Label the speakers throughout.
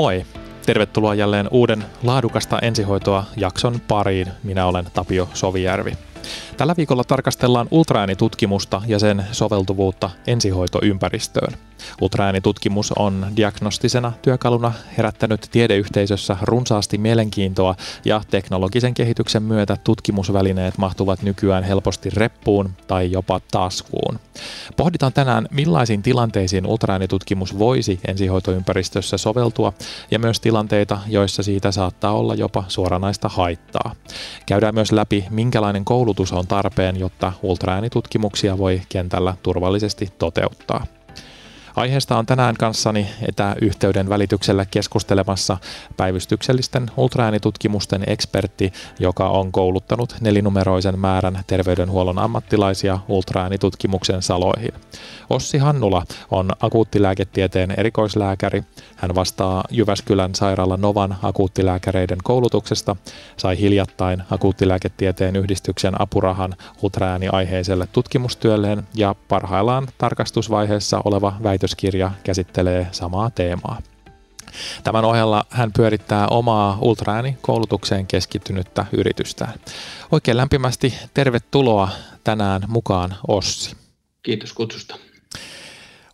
Speaker 1: Moi! Tervetuloa jälleen uuden laadukasta ensihoitoa jakson pariin. Minä olen Tapio Sovijärvi. Tällä viikolla tarkastellaan ultraäänitutkimusta ja sen soveltuvuutta ensihoitoympäristöön. Ultraäänitutkimus on diagnostisena työkaluna herättänyt tiedeyhteisössä runsaasti mielenkiintoa ja teknologisen kehityksen myötä tutkimusvälineet mahtuvat nykyään helposti reppuun tai jopa taskuun. Pohditaan tänään, millaisiin tilanteisiin ultraäänitutkimus voisi ensihoitoympäristössä soveltua ja myös tilanteita, joissa siitä saattaa olla jopa suoranaista haittaa. Käydään myös läpi, minkälainen koulutus on tarpeen, jotta ultraäänitutkimuksia voi kentällä turvallisesti toteuttaa. Aiheesta on tänään kanssani etäyhteyden välityksellä keskustelemassa päivystyksellisten ultraäänitutkimusten ekspertti, joka on kouluttanut nelinumeroisen määrän terveydenhuollon ammattilaisia ultraäänitutkimuksen saloihin. Ossi Hannula on akuuttilääketieteen erikoislääkäri. Hän vastaa Jyväskylän sairaala Novan akuuttilääkäreiden koulutuksesta, sai hiljattain akuuttilääketieteen yhdistyksen apurahan ultraääniaiheiselle tutkimustyölleen ja parhaillaan tarkastusvaiheessa oleva väitöskirja käsittelee samaa teemaa. Tämän ohella hän pyörittää omaa ultraääni-koulutukseen keskittynyttä yritystään. Oikein lämpimästi tervetuloa tänään mukaan Ossi.
Speaker 2: Kiitos kutsusta.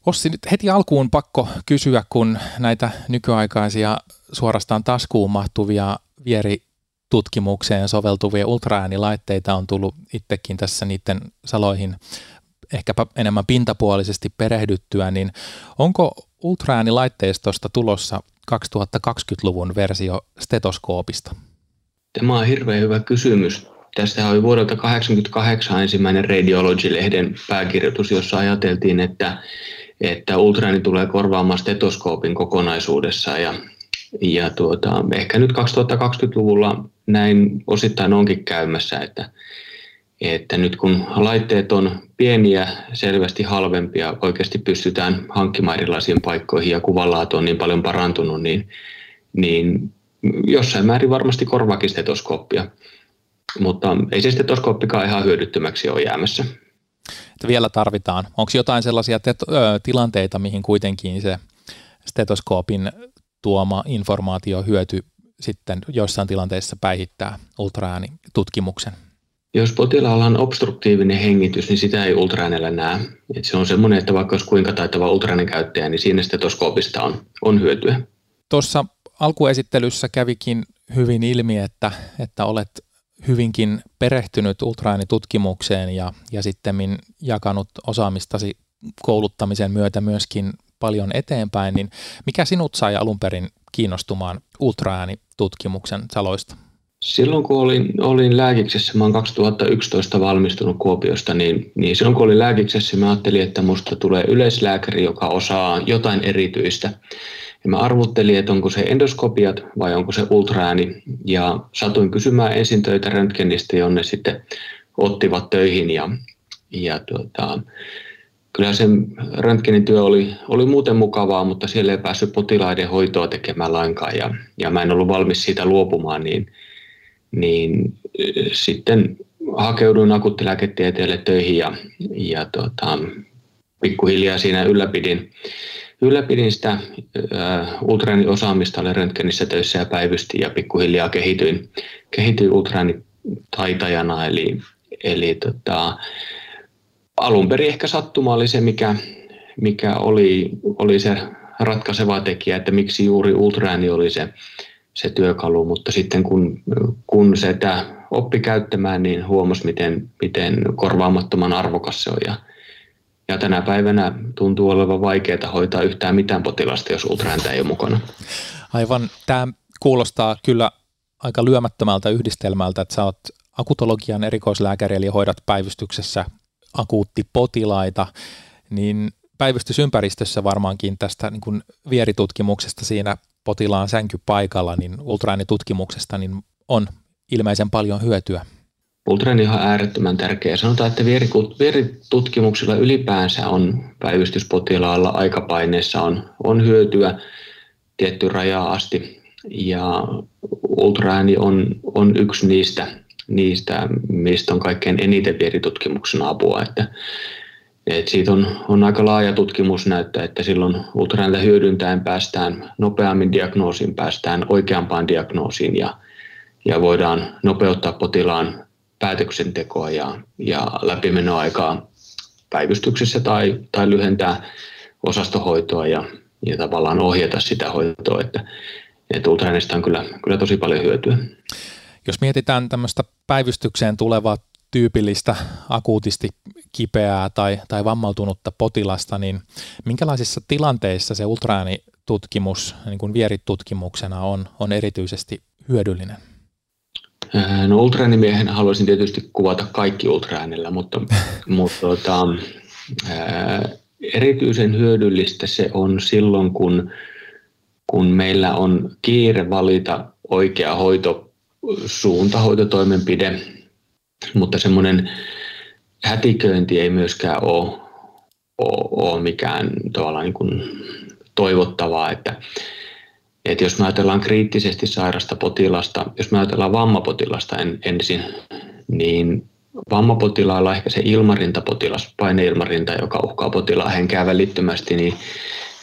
Speaker 1: Ossi, nyt heti alkuun pakko kysyä, kun näitä nykyaikaisia suorastaan taskuun mahtuvia vieritutkimukseen soveltuvia ultraäänilaitteita on tullut itsekin tässä niiden saloihin ehkäpä enemmän pintapuolisesti perehdyttyä, niin onko ultraäänilaitteistosta tulossa 2020-luvun versio stetoskoopista?
Speaker 2: Tämä on hirveän hyvä kysymys. Tästä oli vuodelta 1988 ensimmäinen Radiology-lehden pääkirjoitus, jossa ajateltiin, että, että ultraääni tulee korvaamaan stetoskoopin kokonaisuudessa. Ja, ja tuota, ehkä nyt 2020-luvulla näin osittain onkin käymässä, että, että nyt kun laitteet on pieniä, selvästi halvempia, oikeasti pystytään hankkimaan erilaisiin paikkoihin ja kuvanlaatu on niin paljon parantunut, niin, niin jossain määrin varmasti korvaakin stetoskooppia. Mutta ei se stetoskooppikaan ihan hyödyttömäksi ole jäämässä.
Speaker 1: Että vielä tarvitaan. Onko jotain sellaisia ö, tilanteita, mihin kuitenkin se stetoskoopin tuoma informaatio hyöty sitten joissain tilanteissa päihittää ultraäänitutkimuksen?
Speaker 2: Jos potilaalla on obstruktiivinen hengitys, niin sitä ei ultraäänellä näe. Et se on semmoinen, että vaikka olisi kuinka taitava ultraäänen käyttäjä, niin siinä stetoskoopista on, on hyötyä.
Speaker 1: Tuossa alkuesittelyssä kävikin hyvin ilmi, että, että olet hyvinkin perehtynyt ultraäänitutkimukseen ja, ja sitten jakanut osaamistasi kouluttamisen myötä myöskin paljon eteenpäin, niin mikä sinut sai alun perin kiinnostumaan ultraäänitutkimuksen saloista?
Speaker 2: Silloin kun olin, olin lääkiksessä, mä olen 2011 valmistunut Kuopiosta, niin, niin silloin kun olin lääkiksessä, mä ajattelin, että musta tulee yleislääkäri, joka osaa jotain erityistä. Ja mä arvuttelin, että onko se endoskopiat vai onko se ultraääni. Ja satuin kysymään ensin töitä röntgenistä, jonne sitten ottivat töihin. Ja, ja tuota, kyllä sen röntgenin työ oli, oli muuten mukavaa, mutta siellä ei päässyt potilaiden hoitoa tekemään lainkaan. Ja, ja mä en ollut valmis siitä luopumaan, niin, niin sitten hakeuduin akuuttilääketieteelle töihin ja, ja tota, pikkuhiljaa siinä ylläpidin, ylläpidin sitä äh, ultraääniosaamista, olin röntgenissä töissä ja päivystin ja pikkuhiljaa kehityin, kehityin ultraäänitaitajana, eli, eli tota, alun perin ehkä sattuma oli se, mikä, mikä oli, oli se ratkaiseva tekijä, että miksi juuri ultraääni oli se, se työkalu, mutta sitten kun, kun sitä oppi käyttämään, niin huomasi, miten, miten korvaamattoman arvokas se on. Ja, ja tänä päivänä tuntuu olevan vaikeaa hoitaa yhtään mitään potilasta, jos ultraääntä ei ole mukana.
Speaker 1: Aivan. Tämä kuulostaa kyllä aika lyömättömältä yhdistelmältä, että sä oot akutologian erikoislääkäri, eli hoidat päivystyksessä akuuttipotilaita, niin päivystysympäristössä varmaankin tästä niin kuin vieritutkimuksesta siinä potilaan sänkypaikalla, niin ultraäänitutkimuksesta niin on ilmeisen paljon hyötyä.
Speaker 2: Ultraääni on äärettömän tärkeä. Sanotaan, että vieritutkimuksilla ylipäänsä on päivystyspotilaalla aikapaineessa on, on hyötyä tietty rajaa asti. Ja ultraääni on, on yksi niistä, niistä, mistä on kaikkein eniten vieritutkimuksen apua. Että et siitä on, on aika laaja tutkimusnäyttö, että silloin ultraääntä hyödyntäen päästään nopeammin diagnoosiin, päästään oikeampaan diagnoosiin ja, ja voidaan nopeuttaa potilaan päätöksentekoa ja, ja läpimenoaikaa päivystyksessä tai, tai lyhentää osastohoitoa ja, ja tavallaan ohjata sitä hoitoa, että, että ultraäänistä on kyllä, kyllä tosi paljon hyötyä.
Speaker 1: Jos mietitään tämmöistä päivystykseen tulevaa tyypillistä akuutisti kipeää tai, tai vammautunutta potilasta, niin minkälaisissa tilanteissa se ultraäänitutkimus niin kuin vieritutkimuksena on, on erityisesti hyödyllinen?
Speaker 2: No ultraäänimiehenä haluaisin tietysti kuvata kaikki ultraäänellä, mutta, mutta tota, ää, erityisen hyödyllistä se on silloin, kun, kun meillä on kiire valita oikea hoitosuunta, hoitotoimenpide, mutta semmoinen hätiköinti ei myöskään ole, ole, ole mikään tavallaan niin kuin toivottavaa, että, että jos me ajatellaan kriittisesti sairasta potilasta, jos me ajatellaan vammapotilasta en, ensin, niin vammapotilaalla ehkä se ilmarintapotilas, paineilmarinta, joka uhkaa potilaan henkeä välittömästi, niin,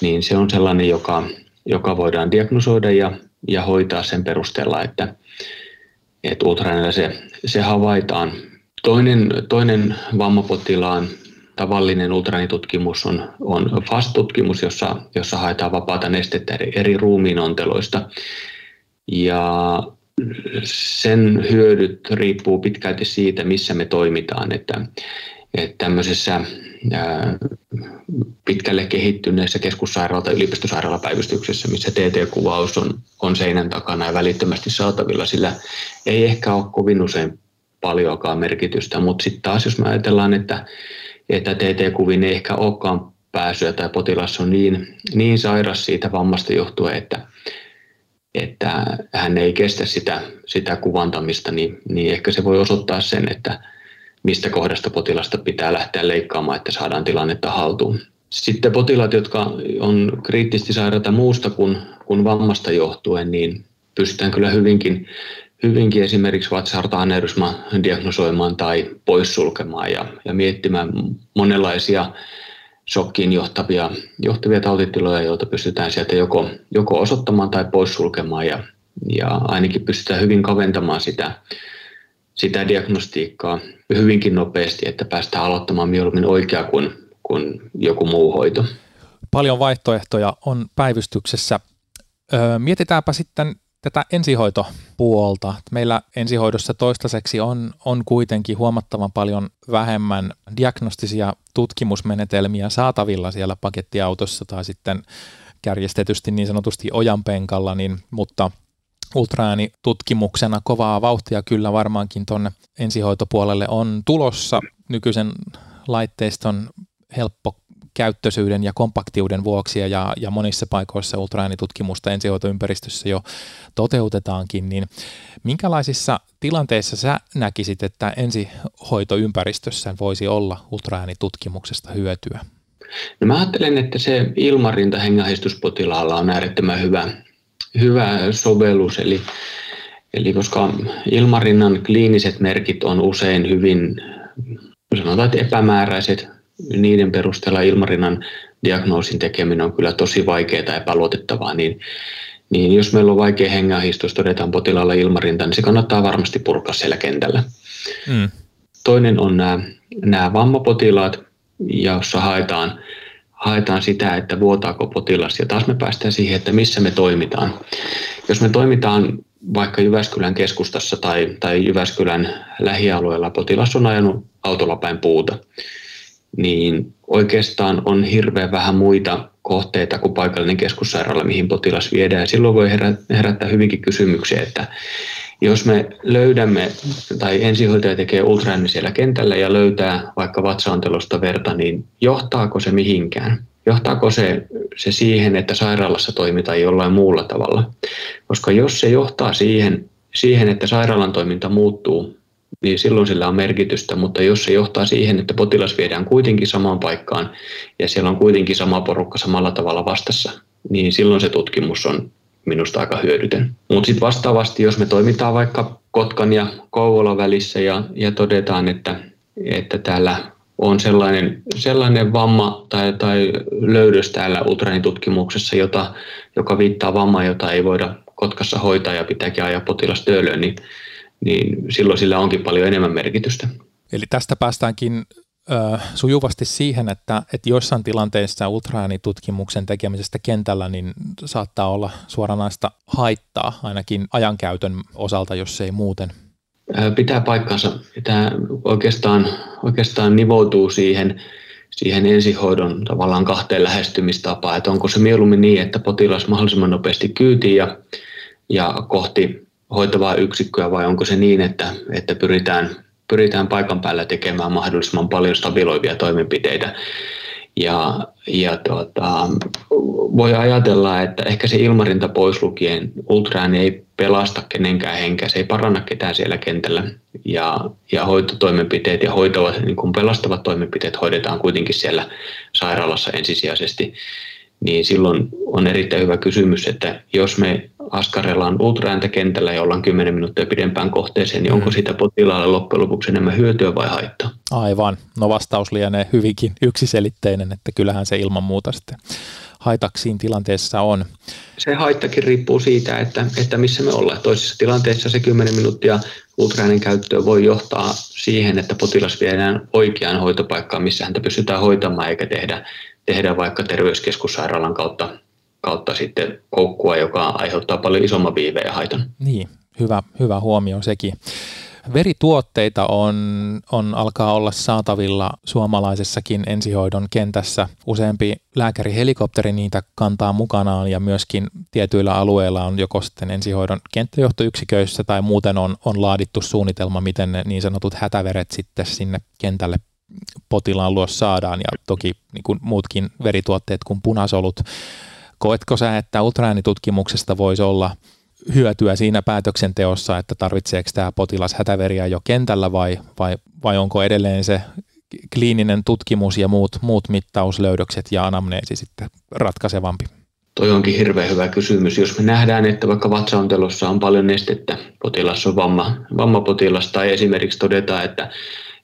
Speaker 2: niin se on sellainen, joka, joka voidaan diagnosoida ja, ja hoitaa sen perusteella, että, että ultraäänellä se, se havaitaan. Toinen, toinen vammapotilaan tavallinen ultraäänitutkimus on, on FAST-tutkimus, jossa, jossa haetaan vapaata nestettä eri, eri ruumiinonteloista. Ja sen hyödyt riippuu pitkälti siitä, missä me toimitaan. Että, että tämmöisessä pitkälle kehittyneessä tai yliopistosairaalapäivystyksessä, missä TT-kuvaus on, on seinän takana ja välittömästi saatavilla, sillä ei ehkä ole kovin usein paljoakaan merkitystä, mutta sitten taas jos me ajatellaan, että, että TT-kuviin ei ehkä olekaan pääsyä tai potilas on niin, niin sairas siitä vammasta johtuen, että, että hän ei kestä sitä, sitä kuvantamista, niin, niin ehkä se voi osoittaa sen, että mistä kohdasta potilasta pitää lähteä leikkaamaan, että saadaan tilannetta haltuun. Sitten potilaat, jotka on kriittisesti sairaita muusta kuin, kuin vammasta johtuen, niin pystytään kyllä hyvinkin, hyvinkin esimerkiksi vatsaharta-aneurysma diagnosoimaan tai poissulkemaan ja, ja miettimään monenlaisia shokkiin johtavia, johtavia tautitiloja, joita pystytään sieltä joko, joko osoittamaan tai poissulkemaan ja, ja ainakin pystytään hyvin kaventamaan sitä, sitä diagnostiikkaa hyvinkin nopeasti, että päästään aloittamaan mieluummin oikea kuin, kuin joku muu hoito.
Speaker 1: Paljon vaihtoehtoja on päivystyksessä. Öö, mietitäänpä sitten tätä ensihoitopuolta. Meillä ensihoidossa toistaiseksi on, on kuitenkin huomattavan paljon vähemmän diagnostisia tutkimusmenetelmiä saatavilla siellä pakettiautossa tai sitten kärjestetysti niin sanotusti ojanpenkalla, niin, mutta ultraäänitutkimuksena kovaa vauhtia kyllä varmaankin tuonne ensihoitopuolelle on tulossa nykyisen laitteiston helppo käyttöisyyden ja kompaktiuden vuoksi ja, ja monissa paikoissa ultraäänitutkimusta ensihoitoympäristössä jo toteutetaankin, niin minkälaisissa tilanteissa sä näkisit, että ensihoitoympäristössä voisi olla ultraäänitutkimuksesta hyötyä?
Speaker 2: No mä ajattelen, että se ilmarinta hengähdystuspotilaalla on äärettömän hyvä, hyvä sovellus, eli, eli koska ilmarinnan kliiniset merkit on usein hyvin sanotaan, että epämääräiset, niiden perusteella ilmarinnan diagnoosin tekeminen on kyllä tosi vaikeaa ja epäluotettavaa, niin, niin jos meillä on vaikea hengähdystus, todetaan potilaalle ilmarinta, niin se kannattaa varmasti purkaa siellä kentällä. Mm. Toinen on nämä, nämä vammapotilaat, jossa haetaan, haetaan sitä, että vuotaako potilas. Ja taas me päästään siihen, että missä me toimitaan. Jos me toimitaan vaikka Jyväskylän keskustassa tai, tai Jyväskylän lähialueella, potilas on ajanut autolla päin puuta, niin oikeastaan on hirveän vähän muita kohteita kuin paikallinen keskussairaala, mihin potilas viedään. Silloin voi herättää hyvinkin kysymyksiä, että jos me löydämme, tai ensihoitaja tekee ultraääni siellä kentällä ja löytää vaikka vatsaantelosta verta, niin johtaako se mihinkään? Johtaako se, se siihen, että sairaalassa toimitaan jollain muulla tavalla? Koska jos se johtaa siihen, siihen, että sairaalan toiminta muuttuu niin silloin sillä on merkitystä, mutta jos se johtaa siihen, että potilas viedään kuitenkin samaan paikkaan ja siellä on kuitenkin sama porukka samalla tavalla vastassa, niin silloin se tutkimus on minusta aika hyödytön. Mutta sitten vastaavasti, jos me toimitaan vaikka Kotkan ja Kouvolan välissä ja, ja todetaan, että, että täällä on sellainen, sellainen vamma tai, tai löydös täällä ultraäänitutkimuksessa, jota, joka viittaa vammaan, jota ei voida Kotkassa hoitaa ja pitääkin ajaa potilas töölöön, niin, niin silloin sillä onkin paljon enemmän merkitystä.
Speaker 1: Eli tästä päästäänkin ö, sujuvasti siihen, että, että joissain tilanteissa ultraäänitutkimuksen tekemisestä kentällä niin saattaa olla suoranaista haittaa ainakin ajankäytön osalta, jos ei muuten.
Speaker 2: Pitää paikkansa. Tämä oikeastaan, oikeastaan nivoutuu siihen, siihen ensihoidon tavallaan kahteen lähestymistapaan, että onko se mieluummin niin, että potilas mahdollisimman nopeasti kyytiin ja, ja kohti hoitavaa yksikköä vai onko se niin, että, että pyritään pyritään paikan päällä tekemään mahdollisimman paljon stabiloivia toimenpiteitä. Ja, ja tuota, voi ajatella, että ehkä se ilmarinta pois lukien ultraan ei pelasta kenenkään henkeä, se ei paranna ketään siellä kentällä. Ja, ja hoitotoimenpiteet ja hoitavat, niin kun pelastavat toimenpiteet hoidetaan kuitenkin siellä sairaalassa ensisijaisesti niin silloin on erittäin hyvä kysymys, että jos me askarellaan ultraääntä kentällä ja ollaan 10 minuuttia pidempään kohteeseen, niin onko mm. siitä potilaalle loppujen lopuksi enemmän hyötyä vai haittaa?
Speaker 1: Aivan. No vastaus lienee hyvinkin yksiselitteinen, että kyllähän se ilman muuta sitten haitaksiin tilanteessa on.
Speaker 2: Se haittakin riippuu siitä, että, että missä me ollaan. Toisessa tilanteessa se 10 minuuttia ultraäänen käyttöä voi johtaa siihen, että potilas viedään oikeaan hoitopaikkaan, missä häntä pystytään hoitamaan eikä tehdä tehdä vaikka terveyskeskussairaalan kautta, kautta sitten koukkua, joka aiheuttaa paljon isomman viiveen ja haitan.
Speaker 1: Niin, hyvä, hyvä huomio sekin. Verituotteita on, on, alkaa olla saatavilla suomalaisessakin ensihoidon kentässä. Useampi lääkärihelikopteri niitä kantaa mukanaan ja myöskin tietyillä alueilla on joko sitten ensihoidon kenttäjohtoyksiköissä tai muuten on, on laadittu suunnitelma, miten ne niin sanotut hätäveret sitten sinne kentälle potilaan luo saadaan ja toki niin kuin muutkin verituotteet kuin punasolut. Koetko sä, että ultraäänitutkimuksesta voisi olla hyötyä siinä päätöksenteossa, että tarvitseeko tämä potilas hätäveriä jo kentällä vai, vai, vai onko edelleen se kliininen tutkimus ja muut, muut mittauslöydökset ja anamneesi sitten ratkaisevampi?
Speaker 2: Toi onkin hirveän hyvä kysymys. Jos me nähdään, että vaikka vatsaontelossa on paljon nestettä, potilas on vamma, vammapotilas, tai esimerkiksi todetaan, että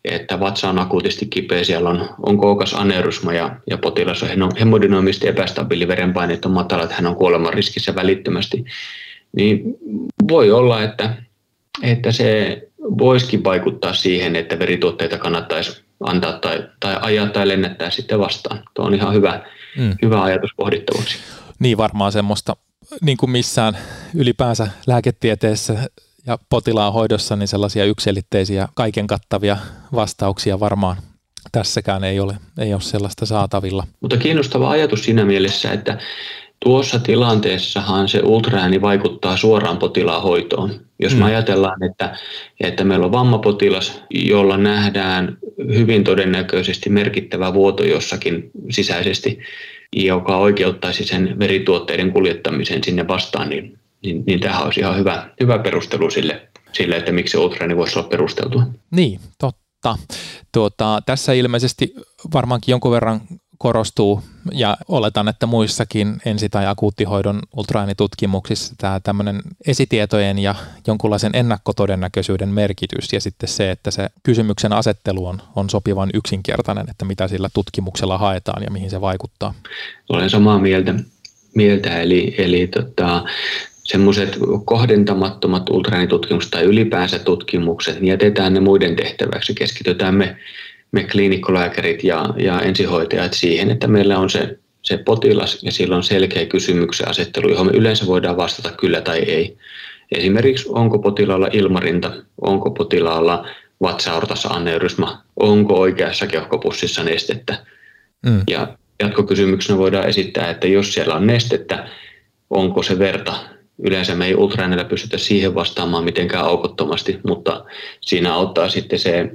Speaker 2: että vatsa on akuutisti kipeä, siellä on, on kookas aneurysma ja, ja potilas on hemodynamisesti epästabiili, verenpaineet on matala, että hän on kuoleman riskissä välittömästi, niin voi olla, että, että se voisikin vaikuttaa siihen, että verituotteita kannattaisi antaa tai, tai ajaa tai lennättää sitten vastaan. Tuo on ihan hyvä, mm. hyvä ajatus pohdittavaksi.
Speaker 1: Niin varmaan semmoista, niin kuin missään ylipäänsä lääketieteessä ja potilaan hoidossa niin sellaisia yksilitteisiä kaiken kattavia vastauksia varmaan tässäkään ei ole, ei ole sellaista saatavilla.
Speaker 2: Mutta kiinnostava ajatus siinä mielessä, että tuossa tilanteessahan se ultraääni vaikuttaa suoraan potilaan hoitoon. Jos me mm. ajatellaan, että, että meillä on vammapotilas, jolla nähdään hyvin todennäköisesti merkittävä vuoto jossakin sisäisesti, joka oikeuttaisi sen verituotteiden kuljettamisen sinne vastaan, niin niin, niin tähän olisi ihan hyvä, hyvä perustelu sille, sille, että miksi ultraani voisi olla perusteltua.
Speaker 1: Niin, totta. Tuota, tässä ilmeisesti varmaankin jonkun verran korostuu ja oletan, että muissakin ensi- tai akuuttihoidon ultraäänitutkimuksissa tämä tämmöinen esitietojen ja jonkunlaisen ennakkotodennäköisyyden merkitys ja sitten se, että se kysymyksen asettelu on, on sopivan yksinkertainen, että mitä sillä tutkimuksella haetaan ja mihin se vaikuttaa.
Speaker 2: Olen samaa mieltä, mieltä eli, eli tota, semmoiset kohdentamattomat ultraäänitutkimukset tai ylipäänsä tutkimukset, niin jätetään ne muiden tehtäväksi. Keskitytään me, me kliinikkolääkärit ja, ja ensihoitajat siihen, että meillä on se, se potilas ja silloin selkeä kysymyksen asettelu, johon me yleensä voidaan vastata kyllä tai ei. Esimerkiksi onko potilaalla ilmarinta, onko potilaalla vatsaortassa aneurysma, onko oikeassa keuhkopussissa nestettä. Mm. Ja jatkokysymyksenä voidaan esittää, että jos siellä on nestettä, onko se verta Yleensä me ei ultraäänellä pystytä siihen vastaamaan mitenkään aukottomasti, mutta siinä auttaa sitten se,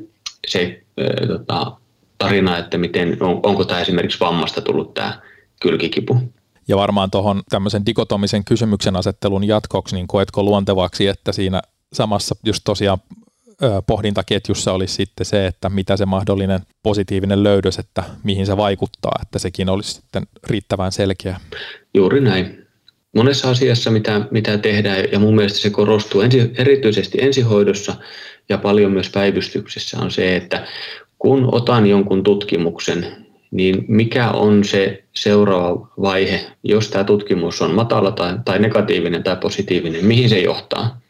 Speaker 2: se äh, tota, tarina, että miten, on, onko tämä esimerkiksi vammasta tullut tämä kylkikipu.
Speaker 1: Ja varmaan tuohon tämmöisen dikotomisen kysymyksen asettelun jatkoksi, niin koetko luontevaksi, että siinä samassa just tosiaan pohdintaketjussa olisi sitten se, että mitä se mahdollinen positiivinen löydös, että mihin se vaikuttaa, että sekin olisi sitten riittävän selkeä.
Speaker 2: Juuri näin monessa asiassa, mitä, mitä tehdään, ja mun mielestä se korostuu ensi, erityisesti ensihoidossa ja paljon myös päivystyksessä, on se, että kun otan jonkun tutkimuksen, niin mikä on se seuraava vaihe, jos tämä tutkimus on matala tai, tai negatiivinen tai positiivinen, mihin se johtaa?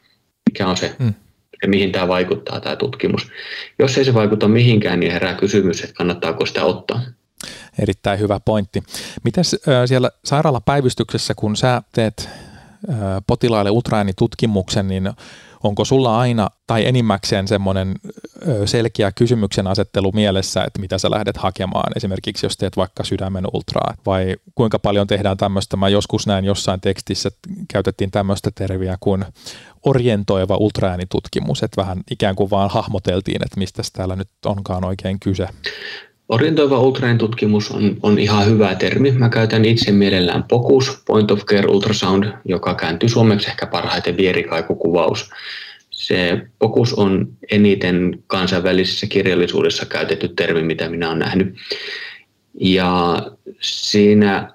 Speaker 2: Mikä on se, hmm. ja mihin tämä vaikuttaa tämä tutkimus? Jos ei se vaikuta mihinkään, niin herää kysymys, että kannattaako sitä ottaa.
Speaker 1: Erittäin hyvä pointti. Miten siellä sairaalapäivystyksessä, kun sä teet potilaille ultraäänitutkimuksen, niin onko sulla aina tai enimmäkseen semmoinen selkeä kysymyksen asettelu mielessä, että mitä sä lähdet hakemaan, esimerkiksi jos teet vaikka sydämen ultraa, vai kuinka paljon tehdään tämmöistä, mä joskus näin jossain tekstissä, käytettiin tämmöistä terviä kuin orientoiva ultraäänitutkimus, että vähän ikään kuin vaan hahmoteltiin, että mistä täällä nyt onkaan oikein kyse.
Speaker 2: Orientoiva ultrain tutkimus on, on ihan hyvä termi. Mä käytän itse mielellään POCUS, Point of Care Ultrasound, joka kääntyy suomeksi ehkä parhaiten vierikaikukuvaus. Se POCUS on eniten kansainvälisessä kirjallisuudessa käytetty termi, mitä minä olen nähnyt. Ja siinä,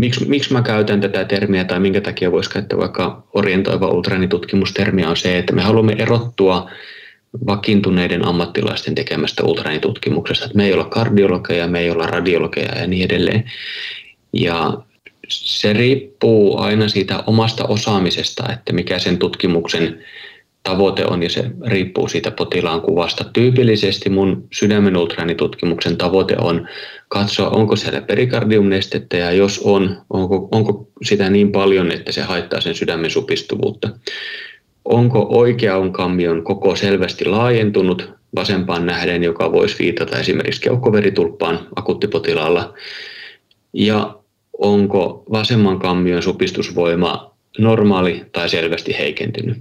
Speaker 2: miksi, miksi mä käytän tätä termiä tai minkä takia voisi käyttää vaikka orientoiva ultrainitutkimustermiä on se, että me haluamme erottua vakiintuneiden ammattilaisten tekemästä ultraäänitutkimuksesta. Me ei olla kardiologeja, me ei olla radiologeja ja niin edelleen. Ja se riippuu aina siitä omasta osaamisesta, että mikä sen tutkimuksen tavoite on ja se riippuu siitä potilaan kuvasta. Tyypillisesti mun sydämen ultraäänitutkimuksen tavoite on katsoa, onko siellä perikardiumnestettä ja jos on, onko, onko sitä niin paljon, että se haittaa sen sydämen supistuvuutta onko oikean kammion koko selvästi laajentunut vasempaan nähden, joka voisi viitata esimerkiksi keuhkoveritulppaan akuuttipotilaalla, ja onko vasemman kammion supistusvoima normaali tai selvästi heikentynyt.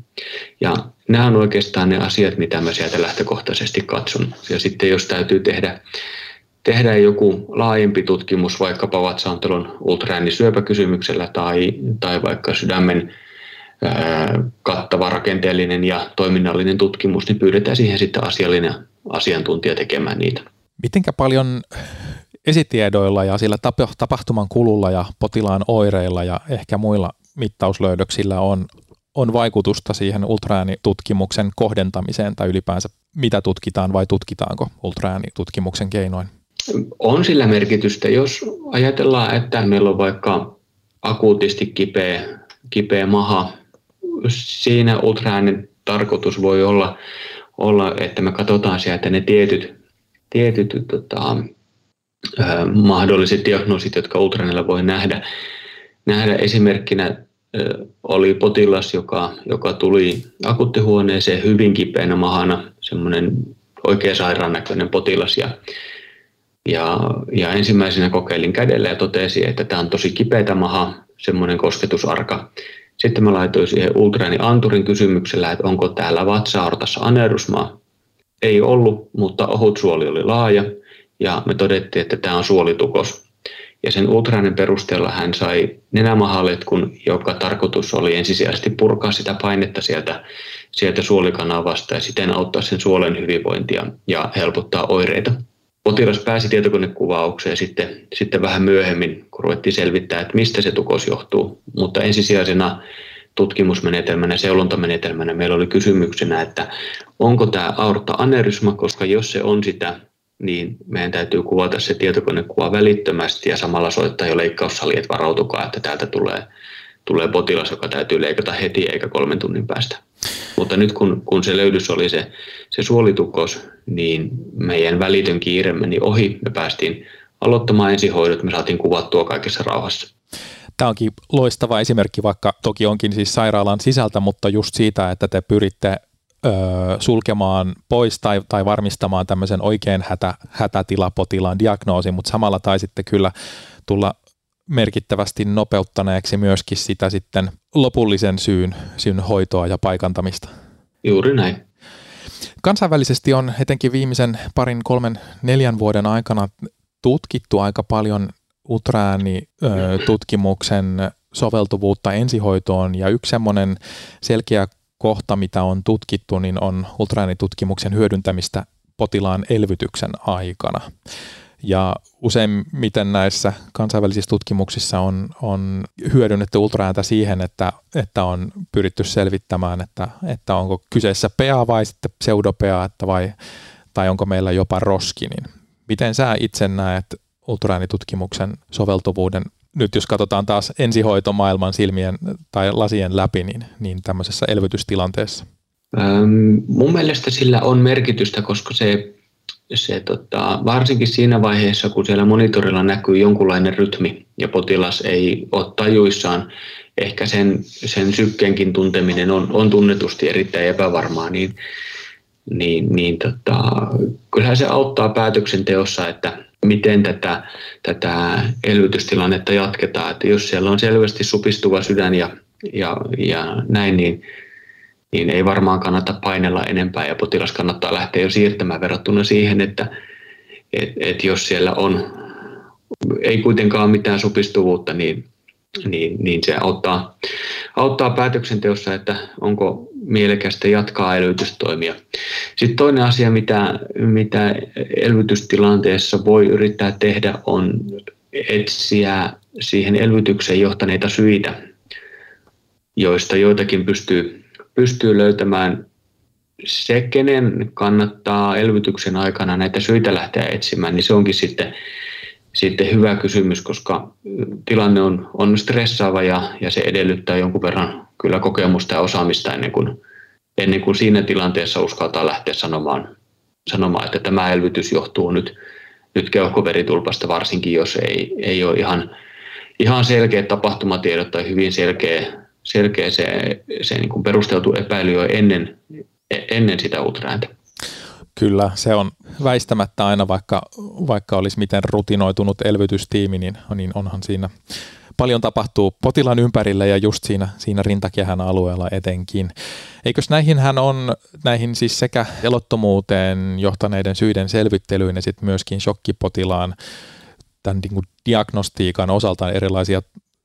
Speaker 2: Ja nämä on oikeastaan ne asiat, mitä mä sieltä lähtökohtaisesti katson. Ja sitten jos täytyy tehdä, tehdä joku laajempi tutkimus vaikkapa vatsaantelun ultraäänisyöpäkysymyksellä tai, tai vaikka sydämen kattava rakenteellinen ja toiminnallinen tutkimus, niin pyydetään siihen sitten asiallinen asiantuntija tekemään niitä.
Speaker 1: Mitenkä paljon esitiedoilla ja sillä tapahtuman kululla ja potilaan oireilla ja ehkä muilla mittauslöydöksillä on, on vaikutusta siihen ultraäänitutkimuksen kohdentamiseen tai ylipäänsä mitä tutkitaan vai tutkitaanko ultraäänitutkimuksen keinoin?
Speaker 2: On sillä merkitystä. Jos ajatellaan, että meillä on vaikka akuutisti kipeä, kipeä maha siinä ultraäänen tarkoitus voi olla, olla, että me katsotaan sieltä ne tietyt, tietyt tota, äh, mahdolliset diagnoosit, jotka ultraäänellä voi nähdä. Nähdä esimerkkinä äh, oli potilas, joka, joka tuli akuuttihuoneeseen hyvin kipeänä mahana, semmoinen oikea sairaan näköinen potilas ja, ja, ja ensimmäisenä kokeilin kädellä ja totesin, että tämä on tosi kipeätä maha, semmoinen kosketusarka. Sitten mä laitoin siihen ultraani anturin kysymyksellä, että onko täällä vatsa-aortassa aneurysmaa. Ei ollut, mutta ohut suoli oli laaja ja me todettiin, että tämä on suolitukos. Ja sen ultraanin perusteella hän sai nenämahaletkun, joka tarkoitus oli ensisijaisesti purkaa sitä painetta sieltä, sieltä suolikanavasta ja siten auttaa sen suolen hyvinvointia ja helpottaa oireita potilas pääsi tietokonekuvaukseen sitten, sitten vähän myöhemmin, kun ruvettiin selvittää, että mistä se tukos johtuu. Mutta ensisijaisena tutkimusmenetelmänä, seulontamenetelmänä meillä oli kysymyksenä, että onko tämä aorta aneurysma, koska jos se on sitä, niin meidän täytyy kuvata se tietokonekuva välittömästi ja samalla soittaa jo leikkaussali, että varautukaa, että täältä tulee, tulee potilas, joka täytyy leikata heti eikä kolmen tunnin päästä. Mutta nyt kun, kun se löydys oli se, se suolitukos, niin meidän välitön kiire meni ohi. Me päästiin aloittamaan ensihoidot, me saatiin kuvattua kaikessa rauhassa.
Speaker 1: Tämä onkin loistava esimerkki, vaikka toki onkin siis sairaalan sisältä, mutta just siitä, että te pyritte ö, sulkemaan pois tai, tai varmistamaan tämmöisen oikein hätä, hätätilapotilaan diagnoosin, mutta samalla taisitte kyllä tulla merkittävästi nopeuttaneeksi myöskin sitä sitten lopullisen syyn, syyn hoitoa ja paikantamista.
Speaker 2: Juuri näin.
Speaker 1: Kansainvälisesti on etenkin viimeisen parin, kolmen, neljän vuoden aikana tutkittu aika paljon ultraäänitutkimuksen soveltuvuutta ensihoitoon ja yksi semmoinen selkeä kohta, mitä on tutkittu, niin on ultraäänitutkimuksen hyödyntämistä potilaan elvytyksen aikana. Ja useimmiten näissä kansainvälisissä tutkimuksissa on, on hyödynnetty ultraääntä siihen, että, että on pyritty selvittämään, että, että onko kyseessä PA vai sitten pseudopea, että vai tai onko meillä jopa roski, niin miten sä itse näet ultraäänitutkimuksen soveltuvuuden nyt jos katsotaan taas ensihoitomaailman silmien tai lasien läpi, niin, niin tämmöisessä elvytystilanteessa?
Speaker 2: Ähm, mun mielestä sillä on merkitystä, koska se, se tota, varsinkin siinä vaiheessa, kun siellä monitorilla näkyy jonkunlainen rytmi ja potilas ei ole tajuissaan, ehkä sen, sen sykkeenkin tunteminen on, on tunnetusti erittäin epävarmaa, niin, niin, niin tota, kyllähän se auttaa päätöksenteossa, että miten tätä, tätä elvytystilannetta jatketaan. Että jos siellä on selvästi supistuva sydän ja, ja, ja näin, niin, niin ei varmaan kannata painella enempää ja potilas kannattaa lähteä jo siirtämään verrattuna siihen, että et, et jos siellä on, ei kuitenkaan mitään supistuvuutta, niin, niin, niin se auttaa, auttaa päätöksenteossa, että onko mielekästä jatkaa elvytystoimia. Sitten toinen asia, mitä, mitä elvytystilanteessa voi yrittää tehdä, on etsiä siihen elvytykseen johtaneita syitä, joista joitakin pystyy, pystyy löytämään se, kenen kannattaa elvytyksen aikana näitä syitä lähteä etsimään, niin se onkin sitten, sitten hyvä kysymys, koska tilanne on, on stressaava ja, ja se edellyttää jonkun verran kyllä kokemusta ja osaamista ennen kuin, ennen kuin siinä tilanteessa uskaltaa lähteä sanomaan, sanomaan että tämä elvytys johtuu nyt, nyt keuhkoveritulpasta, varsinkin jos ei, ei ole ihan, ihan selkeä tapahtumatiedot tai hyvin selkeä, selkeä se, se niin kuin perusteltu epäily jo ennen, ennen sitä ultraääntä.
Speaker 1: Kyllä, se on väistämättä aina, vaikka, vaikka olisi miten rutinoitunut elvytystiimi, niin, niin onhan siinä paljon tapahtuu potilaan ympärillä ja just siinä, siinä rintakehän alueella etenkin. Eikös näihin hän on, näihin siis sekä elottomuuteen johtaneiden syiden selvittelyyn ja sitten myöskin shokkipotilaan tämän niin diagnostiikan osalta erilaisia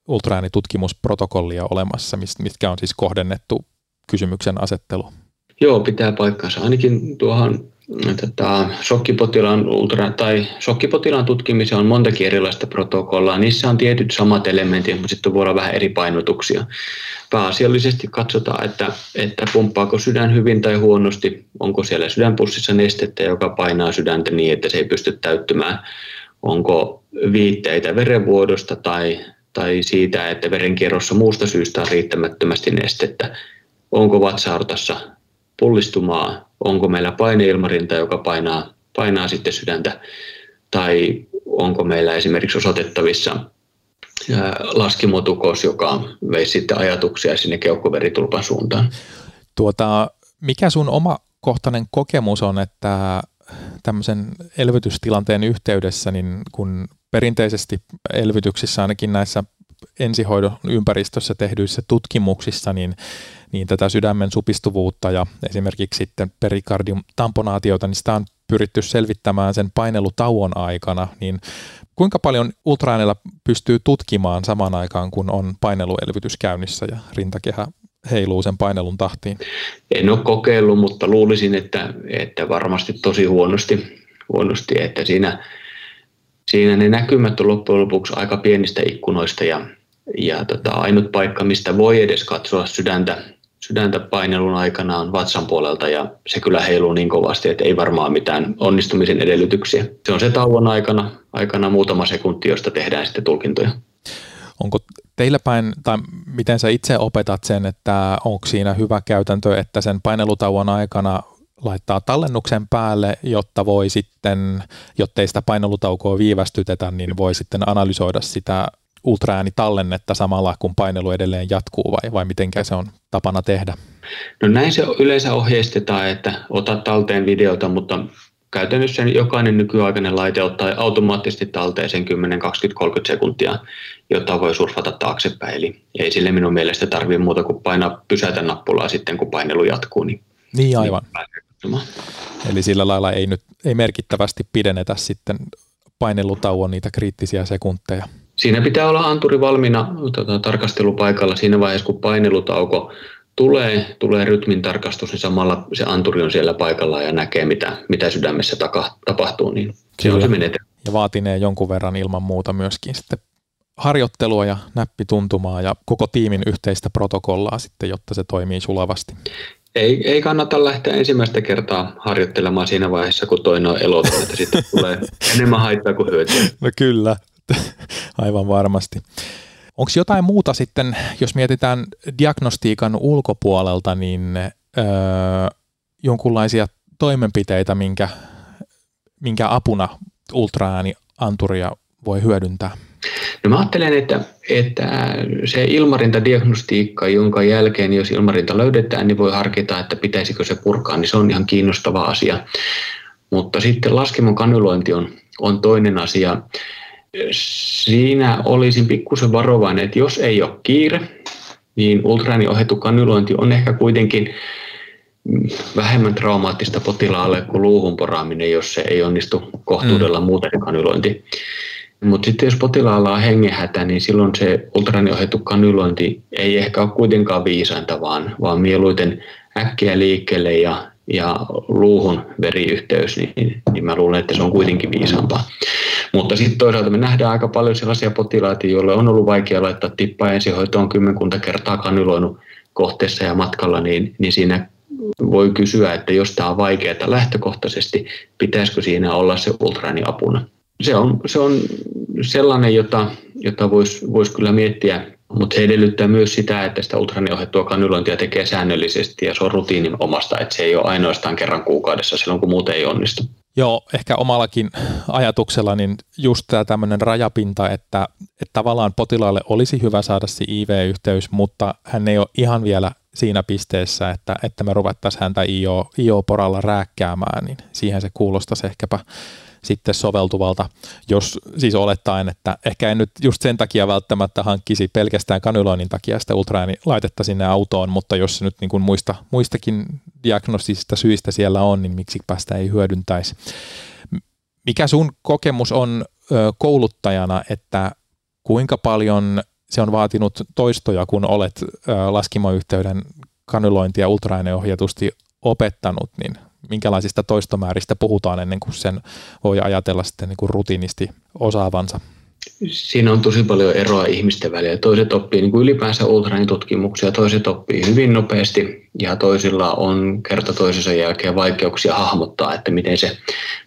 Speaker 1: ultraäänitutkimusprotokollia olemassa, mitkä on siis kohdennettu kysymyksen asettelu.
Speaker 2: Joo, pitää paikkansa. Ainakin tuohon tota, shokkipotilaan, ultra, tai shokkipotilaan tutkimiseen on montakin erilaista protokollaa. Niissä on tietyt samat elementit, mutta sitten voi olla vähän eri painotuksia. Pääasiallisesti katsotaan, että, että pumppaako sydän hyvin tai huonosti, onko siellä sydänpussissa nestettä, joka painaa sydäntä niin, että se ei pysty täyttymään, onko viitteitä verenvuodosta tai, tai siitä, että verenkierrossa muusta syystä on riittämättömästi nestettä, onko vatsaortassa pullistumaa, onko meillä paineilmarinta, joka painaa, painaa sitten sydäntä, tai onko meillä esimerkiksi osoitettavissa laskimotukos, joka veisi sitten ajatuksia sinne keuhkoveritulpan suuntaan.
Speaker 1: Tuota, mikä sun oma kohtainen kokemus on, että tämmöisen elvytystilanteen yhteydessä, niin kun perinteisesti elvytyksissä ainakin näissä ensihoidon ympäristössä tehdyissä tutkimuksissa, niin, niin tätä sydämen supistuvuutta ja esimerkiksi sitten perikardium tamponaatiota, niin sitä on pyritty selvittämään sen painelutauon aikana, niin kuinka paljon ultraäänellä pystyy tutkimaan samaan aikaan, kun on paineluelvytys käynnissä ja rintakehä heiluu sen painelun tahtiin?
Speaker 2: En ole kokeillut, mutta luulisin, että, että varmasti tosi huonosti, huonosti että siinä siinä ne näkymät on loppujen lopuksi aika pienistä ikkunoista ja, ja tota, ainut paikka, mistä voi edes katsoa sydäntä, sydäntä painelun aikana on vatsan puolelta ja se kyllä heiluu niin kovasti, että ei varmaan mitään onnistumisen edellytyksiä. Se on se tauon aikana, aikana muutama sekunti, josta tehdään sitten tulkintoja.
Speaker 1: Onko teillä päin, tai miten sä itse opetat sen, että onko siinä hyvä käytäntö, että sen painelutauon aikana laittaa tallennuksen päälle, jotta voi sitten, jottei sitä painelutaukoa viivästytetä, niin voi sitten analysoida sitä ultraäänitallennetta samalla, kun painelu edelleen jatkuu vai, vai miten se on tapana tehdä?
Speaker 2: No näin se yleensä ohjeistetaan, että ota talteen videota, mutta käytännössä jokainen nykyaikainen laite ottaa automaattisesti talteen sen 10, 20, 30 sekuntia, jota voi surfata taaksepäin. Eli ei sille minun mielestä tarvitse muuta kuin painaa pysäytä nappulaa sitten, kun painelu jatkuu.
Speaker 1: Niin, niin aivan. Niin Eli sillä lailla ei nyt ei merkittävästi pidennetä sitten painelutauon niitä kriittisiä sekunteja.
Speaker 2: Siinä pitää olla anturi valmiina tota, tarkastelupaikalla siinä vaiheessa, kun painelutauko tulee, tulee rytmin tarkastus, niin samalla se anturi on siellä paikalla ja näkee, mitä, mitä sydämessä taka, tapahtuu, niin se Kyllä. on se menetelmä.
Speaker 1: Ja vaatinee jonkun verran ilman muuta myöskin sitten harjoittelua ja näppituntumaa ja koko tiimin yhteistä protokollaa sitten, jotta se toimii sulavasti.
Speaker 2: Ei, ei kannata lähteä ensimmäistä kertaa harjoittelemaan siinä vaiheessa, kun toinen on eloton, että sitten tulee enemmän haittaa kuin hyötyä.
Speaker 1: No kyllä, aivan varmasti. Onko jotain muuta sitten, jos mietitään diagnostiikan ulkopuolelta, niin öö, jonkunlaisia toimenpiteitä, minkä, minkä apuna ultraäänianturia voi hyödyntää?
Speaker 2: No mä ajattelen, että, että se ilmarintadiagnostiikka, jonka jälkeen jos ilmarinta löydetään, niin voi harkita, että pitäisikö se purkaa, niin se on ihan kiinnostava asia. Mutta sitten laskemon kanulointi on, on toinen asia. Siinä olisin pikkusen varovainen, että jos ei ole kiire, niin ultraääniohjattu kanulointi on ehkä kuitenkin vähemmän traumaattista potilaalle kuin luuhun poraaminen, jos se ei onnistu kohtuudella mm. muuten kanulointi. Mutta sitten jos potilaalla on hengenhätä, niin silloin se ultraääniohjattu kanulointi ei ehkä ole kuitenkaan viisainta, vaan, vaan mieluiten äkkiä liikkeelle ja, ja luuhun veriyhteys, niin, niin mä luulen, että se on kuitenkin viisaampaa. Mutta sitten toisaalta me nähdään aika paljon sellaisia potilaita, joille on ollut vaikea laittaa tippaa ensihoitoon kymmenkunta kertaa kanuloinut kohteessa ja matkalla, niin, niin siinä voi kysyä, että jos tämä on vaikeaa lähtökohtaisesti, pitäisikö siinä olla se ultraani apuna. Se on, se on sellainen, jota, jota voisi vois kyllä miettiä, mutta se edellyttää myös sitä, että sitä ultraaniohjattua kanulointia tekee säännöllisesti ja se on rutiinin omasta, että se ei ole ainoastaan kerran kuukaudessa silloin, kun muuten ei onnistu.
Speaker 1: Joo, ehkä omallakin ajatuksella niin just tämä tämmöinen rajapinta, että, että tavallaan potilaalle olisi hyvä saada se IV-yhteys, mutta hän ei ole ihan vielä siinä pisteessä, että, että me ruvettaisiin häntä IO, IO-poralla rääkkäämään, niin siihen se kuulostaisi ehkäpä sitten soveltuvalta, jos siis olettaen, että ehkä en nyt just sen takia välttämättä hankkisi pelkästään kanyloinnin takia sitä ultraäänilaitetta sinne autoon, mutta jos se nyt niin kuin muista, muistakin diagnostisista syistä siellä on, niin miksi sitä ei hyödyntäisi. Mikä sun kokemus on kouluttajana, että kuinka paljon se on vaatinut toistoja, kun olet laskimoyhteyden kanulointia ultraääneohjatusti opettanut, niin minkälaisista toistomääristä puhutaan ennen kuin sen voi ajatella sitten niin kuin rutiinisti osaavansa?
Speaker 2: Siinä on tosi paljon eroa ihmisten välillä. Toiset oppii niin kuin ylipäänsä ultraanitutkimuksia, toiset oppii hyvin nopeasti ja toisilla on kerta toisensa jälkeen vaikeuksia hahmottaa, että miten se,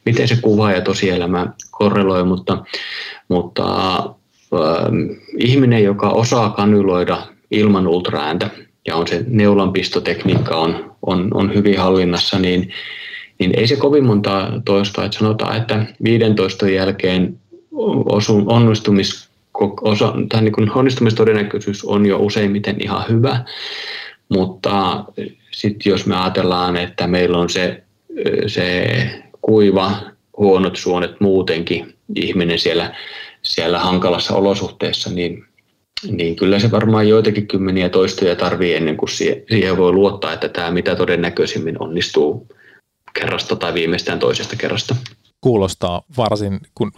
Speaker 2: miten se kuva ja tosielämä korreloi, mutta, mutta ihminen, joka osaa kanyloida ilman ultraääntä ja on se neulanpistotekniikka on on, on hyvin hallinnassa, niin, niin ei se kovin monta toista. Että sanotaan, että 15 jälkeen osun, onnistumis, osa, tai niin kuin onnistumistodennäköisyys on jo useimmiten ihan hyvä, mutta sitten jos me ajatellaan, että meillä on se, se kuiva, huonot suonet muutenkin, ihminen siellä, siellä hankalassa olosuhteessa, niin niin kyllä se varmaan joitakin kymmeniä toistoja tarvii ennen kuin siihen voi luottaa, että tämä mitä todennäköisimmin onnistuu kerrasta tai viimeistään toisesta kerrasta.
Speaker 1: Kuulostaa varsin kun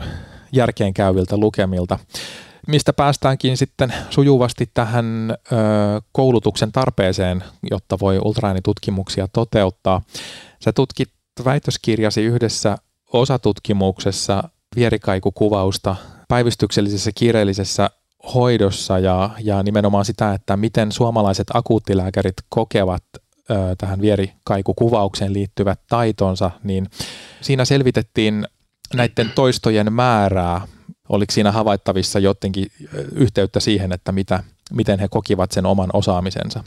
Speaker 1: järkeen käyviltä lukemilta. Mistä päästäänkin sitten sujuvasti tähän ö, koulutuksen tarpeeseen, jotta voi ultraäänitutkimuksia toteuttaa. Sä tutkit väitöskirjasi yhdessä osatutkimuksessa vierikaikukuvausta päivystyksellisessä kiireellisessä hoidossa ja, ja nimenomaan sitä, että miten suomalaiset akuuttilääkärit kokevat ö, tähän vierikaikukuvaukseen liittyvät taitonsa, niin siinä selvitettiin näiden toistojen määrää. Oliko siinä havaittavissa jotenkin yhteyttä siihen, että mitä, miten he kokivat sen oman osaamisensa?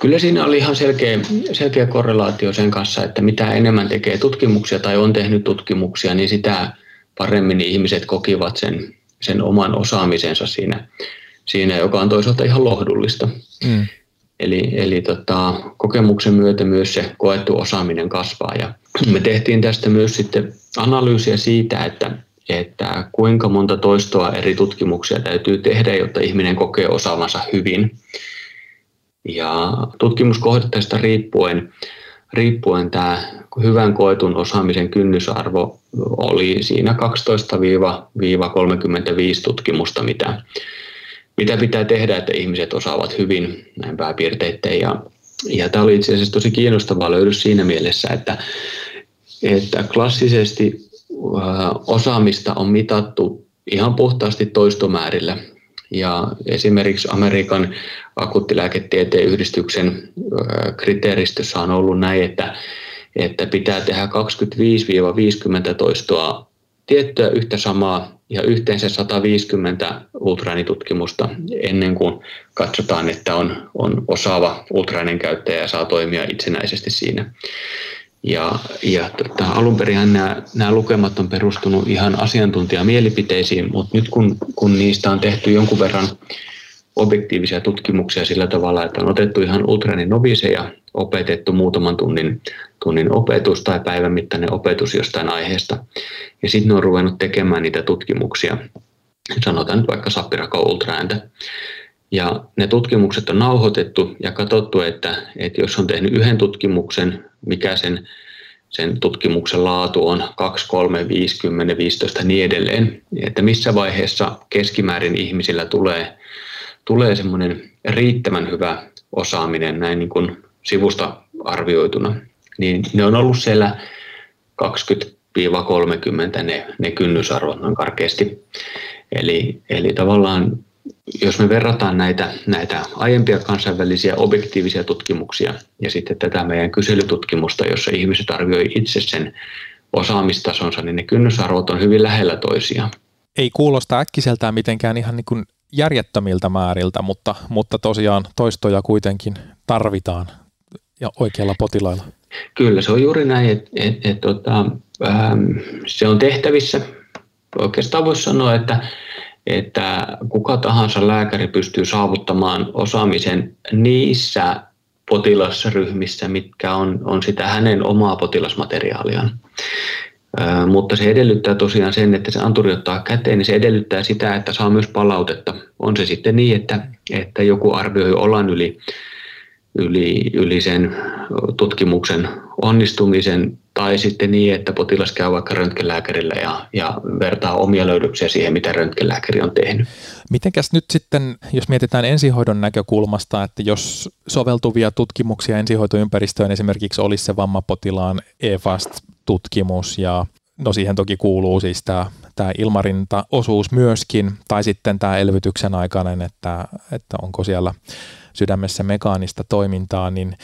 Speaker 2: Kyllä siinä oli ihan selkeä, selkeä korrelaatio sen kanssa, että mitä enemmän tekee tutkimuksia tai on tehnyt tutkimuksia, niin sitä paremmin ihmiset kokivat sen sen oman osaamisensa siinä, siinä joka on toisaalta ihan lohdullista. Mm. Eli, eli tota, kokemuksen myötä myös se koettu osaaminen kasvaa. Ja me tehtiin tästä myös sitten analyysiä siitä, että, että kuinka monta toistoa eri tutkimuksia täytyy tehdä, jotta ihminen kokee osaavansa hyvin. Ja tutkimuskohdetta riippuen riippuen tämä hyvän koetun osaamisen kynnysarvo oli siinä 12-35 tutkimusta, mitä, mitä pitää tehdä, että ihmiset osaavat hyvin näin pääpiirteitteen. Ja, ja tämä oli itse asiassa tosi kiinnostava löydys siinä mielessä, että, että klassisesti osaamista on mitattu ihan puhtaasti toistomäärillä. Ja esimerkiksi Amerikan akuuttilääketieteen yhdistyksen kriteeristössä on ollut näin, että, että pitää tehdä 25-50 toistoa tiettyä yhtä samaa ja yhteensä 150 ultraäänitutkimusta ennen kuin katsotaan, että on, on osaava ultraäänen käyttäjä ja saa toimia itsenäisesti siinä. Ja, ja tota, alun perin nämä, nämä lukemat on perustunut ihan asiantuntijamielipiteisiin, mutta nyt kun, kun niistä on tehty jonkun verran objektiivisia tutkimuksia sillä tavalla, että on otettu ihan ultranin noviseja, opetettu muutaman tunnin, tunnin opetus tai päivän mittainen opetus jostain aiheesta. Ja sitten ne on ruvennut tekemään niitä tutkimuksia, sanotaan nyt vaikka Sapirako ultraääntä. Ja ne tutkimukset on nauhoitettu ja katsottu, että, että jos on tehnyt yhden tutkimuksen, mikä sen, sen tutkimuksen laatu on 2, 3, 5, 10, 15 niin edelleen, että missä vaiheessa keskimäärin ihmisillä tulee, tulee semmoinen riittävän hyvä osaaminen näin niin kuin sivusta arvioituna, niin ne on ollut siellä 20-30 ne, ne kynnysarvot noin karkeasti. Eli, eli tavallaan jos me verrataan näitä, näitä aiempia kansainvälisiä objektiivisia tutkimuksia ja sitten tätä meidän kyselytutkimusta, jossa ihmiset arvioi itse sen osaamistasonsa, niin ne kynnysarvot on hyvin lähellä toisiaan.
Speaker 1: Ei kuulosta äkkiseltään mitenkään ihan niin kuin järjettömiltä määriltä, mutta, mutta tosiaan toistoja kuitenkin tarvitaan ja oikealla potilailla.
Speaker 2: Kyllä, se on juuri näin, että et, et, tota, ähm, se on tehtävissä. Oikeastaan voisi sanoa, että että kuka tahansa lääkäri pystyy saavuttamaan osaamisen niissä potilasryhmissä, mitkä on, on sitä hänen omaa potilasmateriaaliaan. Ö, mutta se edellyttää tosiaan sen, että se anturi ottaa käteen, niin se edellyttää sitä, että saa myös palautetta. On se sitten niin, että, että joku arvioi olan yli, yli, yli sen tutkimuksen onnistumisen tai sitten niin, että potilas käy vaikka röntgenlääkärillä ja, ja vertaa omia löydöksiä siihen, mitä röntgenlääkäri on tehnyt.
Speaker 1: Mitenkäs nyt sitten, jos mietitään ensihoidon näkökulmasta, että jos soveltuvia tutkimuksia ensihoitoympäristöön esimerkiksi olisi se vammapotilaan EFAST-tutkimus ja no siihen toki kuuluu siis tämä, tämä ilmarintaosuus myöskin, tai sitten tämä elvytyksen aikainen, että, että onko siellä sydämessä mekaanista toimintaa, niin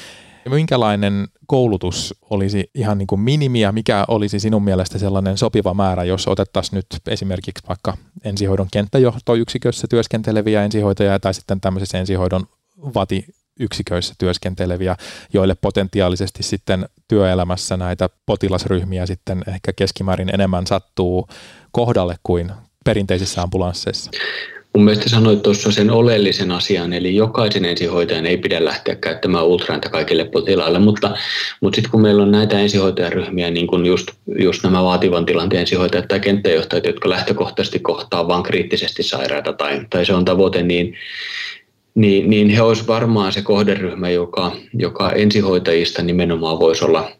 Speaker 1: minkälainen koulutus olisi ihan niin kuin minimiä, mikä olisi sinun mielestä sellainen sopiva määrä, jos otettaisiin nyt esimerkiksi vaikka ensihoidon kenttäjohtoyksikössä työskenteleviä ensihoitajia tai sitten tämmöisessä ensihoidon vati yksiköissä työskenteleviä, joille potentiaalisesti sitten työelämässä näitä potilasryhmiä sitten ehkä keskimäärin enemmän sattuu kohdalle kuin perinteisissä ambulansseissa?
Speaker 2: Mun mielestä sanoit tuossa sen oleellisen asian, eli jokaisen ensihoitajan ei pidä lähteä käyttämään ultrainta kaikille potilaille, mutta, mutta sitten kun meillä on näitä ensihoitajaryhmiä, niin kuin just, just nämä vaativan tilanteen ensihoitajat tai kenttäjohtajat, jotka lähtökohtaisesti kohtaa vain kriittisesti sairaita tai, tai se on tavoite, niin, niin, niin he olisivat varmaan se kohderyhmä, joka, joka ensihoitajista nimenomaan voisi olla,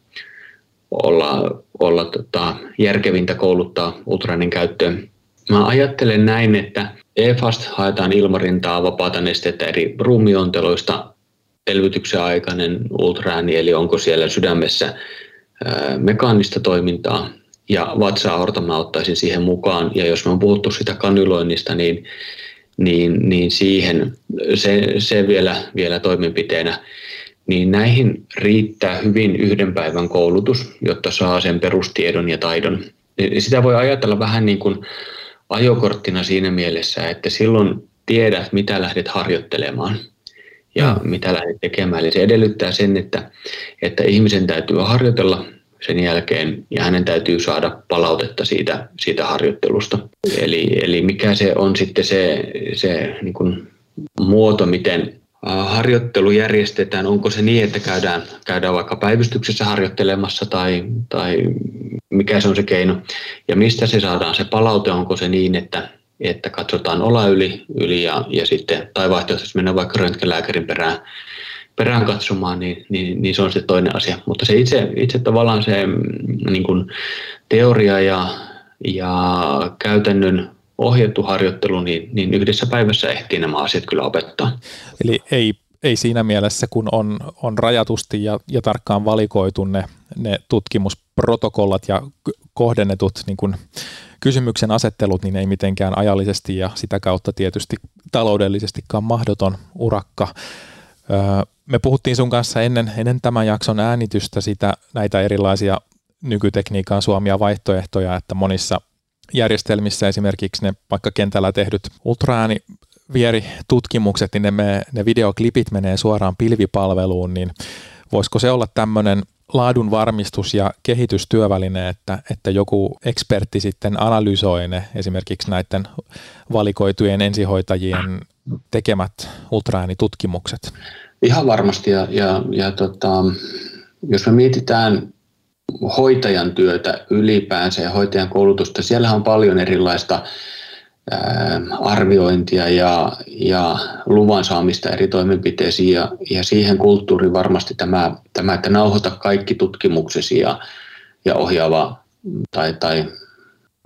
Speaker 2: olla, olla tota, järkevintä kouluttaa ultrainen käyttöön. Mä ajattelen näin, että EFAST haetaan ilmarintaa vapaata nestettä eri ruumionteloista elvytyksen aikainen ultraääni, eli onko siellä sydämessä mekaanista toimintaa, ja vatsa mä ottaisin siihen mukaan, ja jos me on puhuttu sitä kanyloinnista, niin, niin, niin siihen se, se vielä, vielä toimenpiteenä, niin näihin riittää hyvin yhden päivän koulutus, jotta saa sen perustiedon ja taidon. Sitä voi ajatella vähän niin kuin ajokorttina siinä mielessä, että silloin tiedät, mitä lähdet harjoittelemaan ja mm. mitä lähdet tekemään. Eli se edellyttää sen, että, että ihmisen täytyy harjoitella sen jälkeen ja hänen täytyy saada palautetta siitä, siitä harjoittelusta. Eli, eli mikä se on sitten se, se niin kuin muoto, miten harjoittelu järjestetään, onko se niin, että käydään, käydään vaikka päivystyksessä harjoittelemassa tai, tai mikä se on se keino? Ja mistä se saadaan se palaute, onko se niin, että, että katsotaan ola yli, yli ja, ja sitten, tai vaihtoehtoisesti mennään vaikka röntgenlääkärin perään, perään katsomaan, niin, niin, niin, se on se toinen asia. Mutta se itse, itse tavallaan se mm, niin kuin teoria ja, ja käytännön ohjattu harjoittelu, niin, niin yhdessä päivässä ehtii nämä asiat kyllä opettaa.
Speaker 1: Eli ei, ei siinä mielessä, kun on, on rajatusti ja, ja tarkkaan valikoitu ne, ne tutkimusprotokollat ja kohdennetut niin kuin kysymyksen asettelut, niin ei mitenkään ajallisesti ja sitä kautta tietysti taloudellisestikaan mahdoton urakka. Me puhuttiin sun kanssa ennen, ennen tämän jakson äänitystä sitä, näitä erilaisia nykytekniikan suomia vaihtoehtoja, että monissa järjestelmissä esimerkiksi ne vaikka kentällä tehdyt ultraääni vieritutkimukset, niin ne, me, ne videoklipit menee suoraan pilvipalveluun, niin voisiko se olla tämmöinen laadun varmistus ja kehitystyöväline, että, että joku ekspertti sitten analysoi ne esimerkiksi näiden valikoitujen ensihoitajien tekemät ultraäänitutkimukset?
Speaker 2: Ihan varmasti ja, ja, ja tota, jos me mietitään hoitajan työtä ylipäänsä ja hoitajan koulutusta, siellä on paljon erilaista arviointia ja, ja luvan saamista eri toimenpiteisiin ja, ja siihen kulttuuriin varmasti tämä, tämä, että nauhoita kaikki tutkimuksesi ja, ja ohjaava tai, tai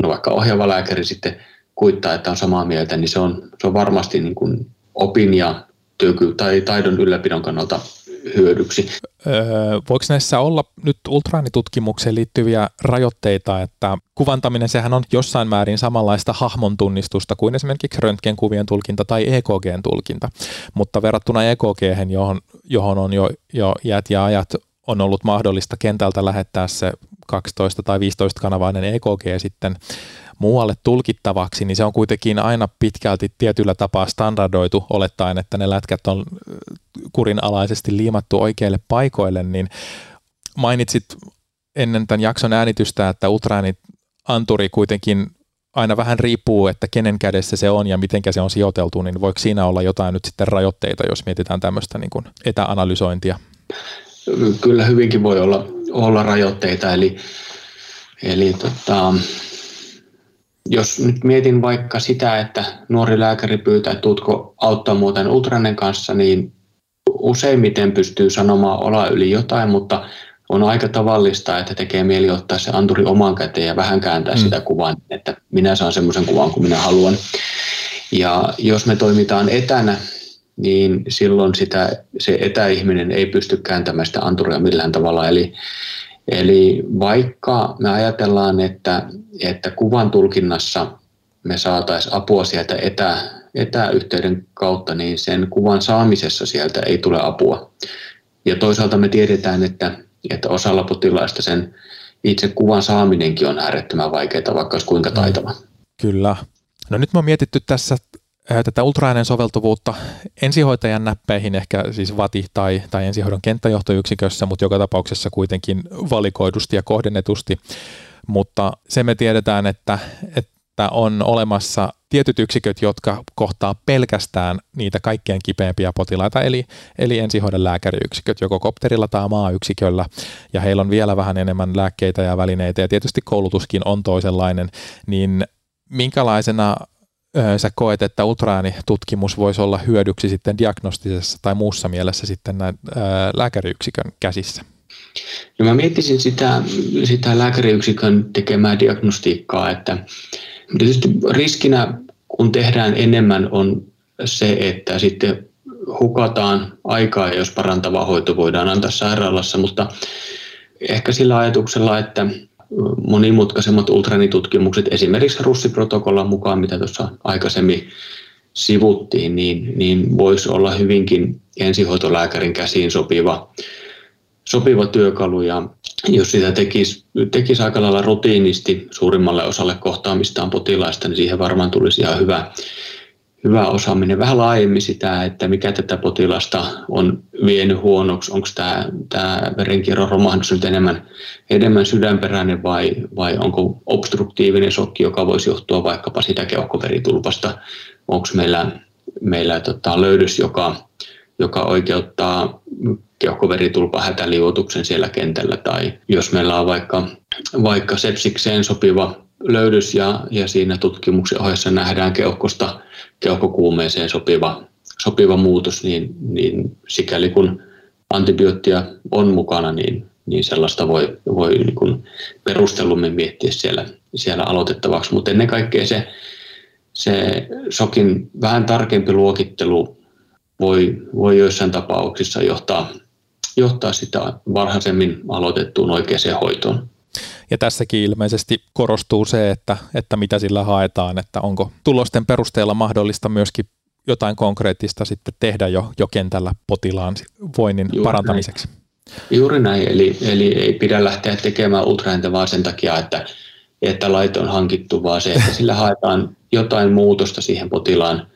Speaker 2: no vaikka ohjaava lääkäri sitten kuittaa, että on samaa mieltä, niin se on, se on varmasti niin kuin opin ja työky- tai taidon ylläpidon kannalta hyödyksi.
Speaker 1: Öö, voiko näissä olla nyt ultraanitutkimukseen liittyviä rajoitteita, että kuvantaminen sehän on jossain määrin samanlaista hahmon tunnistusta kuin esimerkiksi röntgenkuvien tulkinta tai EKGn tulkinta, mutta verrattuna EKG, johon, johon on jo, jo iät ja ajat on ollut mahdollista kentältä lähettää se 12 tai 15 kanavainen EKG sitten muualle tulkittavaksi, niin se on kuitenkin aina pitkälti tietyllä tapaa standardoitu, olettaen, että ne lätkät on kurinalaisesti liimattu oikeille paikoille, niin mainitsit ennen tämän jakson äänitystä, että ultraäänit anturi kuitenkin aina vähän riippuu, että kenen kädessä se on ja miten se on sijoiteltu, niin voiko siinä olla jotain nyt sitten rajoitteita, jos mietitään tämmöistä niin kuin etäanalysointia?
Speaker 2: Kyllä hyvinkin voi olla, olla rajoitteita, eli, eli tota, jos nyt mietin vaikka sitä, että nuori lääkäri pyytää, että tuutko auttaa muuten ultranen kanssa, niin useimmiten pystyy sanomaan ola yli jotain, mutta on aika tavallista, että tekee mieli ottaa se anturi omaan käteen ja vähän kääntää mm. sitä kuvaa, että minä saan semmoisen kuvan kuin minä haluan. Ja jos me toimitaan etänä, niin silloin sitä, se etäihminen ei pysty kääntämään sitä anturia millään tavalla. Eli Eli vaikka me ajatellaan, että, että kuvan tulkinnassa me saataisiin apua sieltä etä, etäyhteyden kautta, niin sen kuvan saamisessa sieltä ei tule apua. Ja toisaalta me tiedetään, että, että osalla potilaista sen itse kuvan saaminenkin on äärettömän vaikeaa, vaikka olisi kuinka taitava.
Speaker 1: Kyllä. No nyt me on mietitty tässä tätä ultraäänen soveltuvuutta ensihoitajan näppeihin, ehkä siis VATI tai, tai ensihoidon kenttäjohtoyksikössä, mutta joka tapauksessa kuitenkin valikoidusti ja kohdennetusti. Mutta se me tiedetään, että, että on olemassa tietyt yksiköt, jotka kohtaa pelkästään niitä kaikkein kipeämpiä potilaita, eli, eli ensihoidon lääkäriyksiköt, joko kopterilla tai maayksiköllä, ja heillä on vielä vähän enemmän lääkkeitä ja välineitä, ja tietysti koulutuskin on toisenlainen, niin minkälaisena sä koet, että ultraäänitutkimus voisi olla hyödyksi sitten diagnostisessa tai muussa mielessä sitten näin, ää, lääkäriyksikön käsissä?
Speaker 2: No mä miettisin sitä, sitä lääkäriyksikön tekemää diagnostiikkaa, että tietysti riskinä kun tehdään enemmän on se, että sitten hukataan aikaa, jos parantava hoito voidaan antaa sairaalassa, mutta ehkä sillä ajatuksella, että monimutkaisemmat ultranitutkimukset, esimerkiksi russiprotokollan mukaan, mitä tuossa aikaisemmin sivuttiin, niin, niin voisi olla hyvinkin ensihoitolääkärin käsiin sopiva, sopiva työkalu. Ja jos sitä tekisi, tekisi aika lailla rutiinisti suurimmalle osalle kohtaamistaan potilaista, niin siihen varmaan tulisi ihan hyvä, hyvä osaaminen. Vähän laajemmin sitä, että mikä tätä potilasta on vienyt huonoksi, onko tämä, tämä verenkierron romahdus nyt enemmän, enemmän sydänperäinen vai, vai onko obstruktiivinen shokki, joka voisi johtua vaikkapa sitä keuhkoveritulpasta, onko meillä, meillä tota, löydös, joka, joka oikeuttaa keuhkoveritulpa hätäliuotuksen siellä kentällä? Tai jos meillä on vaikka, vaikka sepsikseen sopiva löydös ja, ja siinä tutkimuksen ohessa nähdään keuhkosta keuhkokuumeeseen sopiva, sopiva muutos, niin, niin sikäli kun antibioottia on mukana, niin, niin sellaista voi, voi niin kuin perustellummin miettiä siellä, siellä aloitettavaksi. Mutta ennen kaikkea se, se sokin vähän tarkempi luokittelu voi, voi joissain tapauksissa johtaa, johtaa sitä varhaisemmin aloitettuun oikeaan hoitoon.
Speaker 1: Ja tässäkin ilmeisesti korostuu se, että, että mitä sillä haetaan, että onko tulosten perusteella mahdollista myöskin jotain konkreettista sitten tehdä jo, jo kentällä potilaan voinnin Juuri parantamiseksi. Näin.
Speaker 2: Juuri näin, eli, eli ei pidä lähteä tekemään ultraääntä vaan sen takia, että, että laite on hankittu, vaan se, että sillä haetaan jotain muutosta siihen potilaan,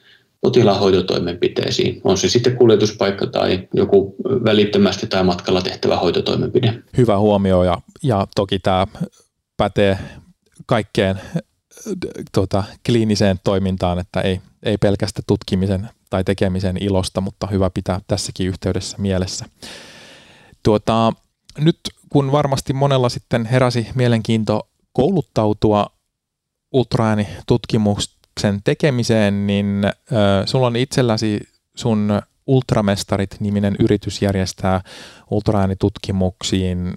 Speaker 2: potilaan hoitotoimenpiteisiin. On se sitten kuljetuspaikka tai joku välittömästi tai matkalla tehtävä hoitotoimenpide.
Speaker 1: Hyvä huomio ja, ja toki tämä pätee kaikkeen tuota, kliiniseen toimintaan, että ei, ei pelkästä tutkimisen tai tekemisen ilosta, mutta hyvä pitää tässäkin yhteydessä mielessä. Tuota, nyt kun varmasti monella sitten heräsi mielenkiinto kouluttautua ultraäänitutkimuksen tekemiseen, niin äh, sulla on itselläsi sun Ultramestarit-niminen yritys järjestää ultraäänitutkimuksiin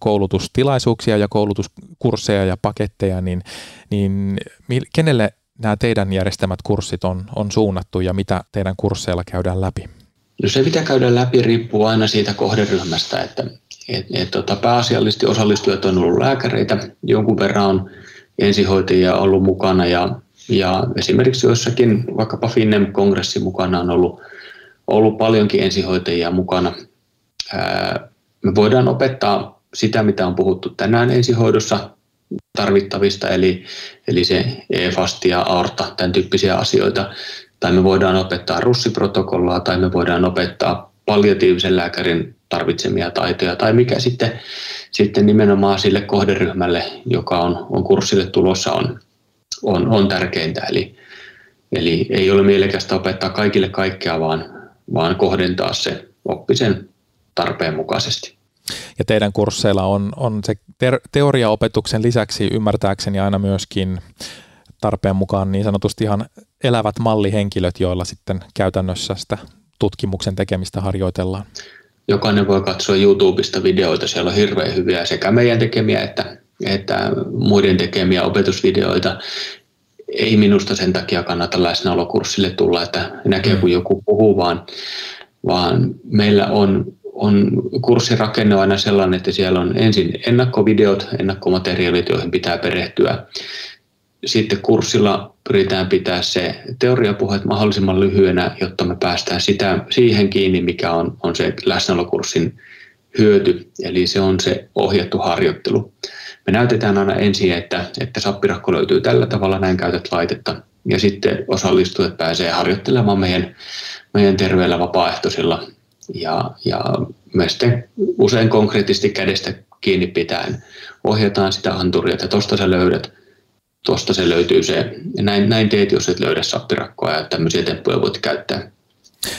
Speaker 1: koulutustilaisuuksia ja koulutuskursseja ja paketteja, niin, niin kenelle nämä teidän järjestämät kurssit on, on suunnattu ja mitä teidän kursseilla käydään läpi?
Speaker 2: No se, mitä käydään läpi, riippuu aina siitä kohderyhmästä, että et, et, tota, pääasiallisesti osallistujat on ollut lääkäreitä, jonkun verran on ensihoitajia ollut mukana ja, ja esimerkiksi joissakin vaikkapa Finnem-kongressi mukana on ollut, ollut paljonkin ensihoitajia mukana. Me voidaan opettaa sitä, mitä on puhuttu tänään ensihoidossa tarvittavista, eli, eli se EFAST ja AORTA, tämän tyyppisiä asioita tai me voidaan opettaa russiprotokollaa, tai me voidaan opettaa palliatiivisen lääkärin tarvitsemia taitoja, tai mikä sitten, sitten nimenomaan sille kohderyhmälle, joka on, on kurssille tulossa, on, on, on tärkeintä. Eli, eli ei ole mielekästä opettaa kaikille kaikkea, vaan, vaan kohdentaa se oppisen tarpeen mukaisesti.
Speaker 1: Ja teidän kursseilla on, on se teoriaopetuksen lisäksi ymmärtääkseni aina myöskin tarpeen mukaan niin sanotusti ihan elävät mallihenkilöt, joilla sitten käytännössä sitä tutkimuksen tekemistä harjoitellaan.
Speaker 2: Jokainen voi katsoa YouTubesta videoita, siellä on hirveän hyviä sekä meidän tekemiä että, että muiden tekemiä opetusvideoita. Ei minusta sen takia kannata läsnäolokurssille tulla, että näkee kun joku puhuu, vaan, vaan meillä on on kurssirakenne aina sellainen, että siellä on ensin ennakkovideot, ennakkomateriaalit, joihin pitää perehtyä sitten kurssilla pyritään pitää se teoriapuheet mahdollisimman lyhyenä, jotta me päästään sitä, siihen kiinni, mikä on, on se läsnäolokurssin hyöty, eli se on se ohjattu harjoittelu. Me näytetään aina ensin, että, että sappirakko löytyy tällä tavalla, näin käytät laitetta, ja sitten osallistujat pääsee harjoittelemaan meidän, meidän terveellä vapaaehtoisilla, ja, ja me sitten usein konkreettisesti kädestä kiinni pitäen ohjataan sitä anturia, että tuosta sä löydät tuosta se löytyy se, ja näin, näin teet, jos et löydä sappirakkoa ja tämmöisiä temppuja voit käyttää.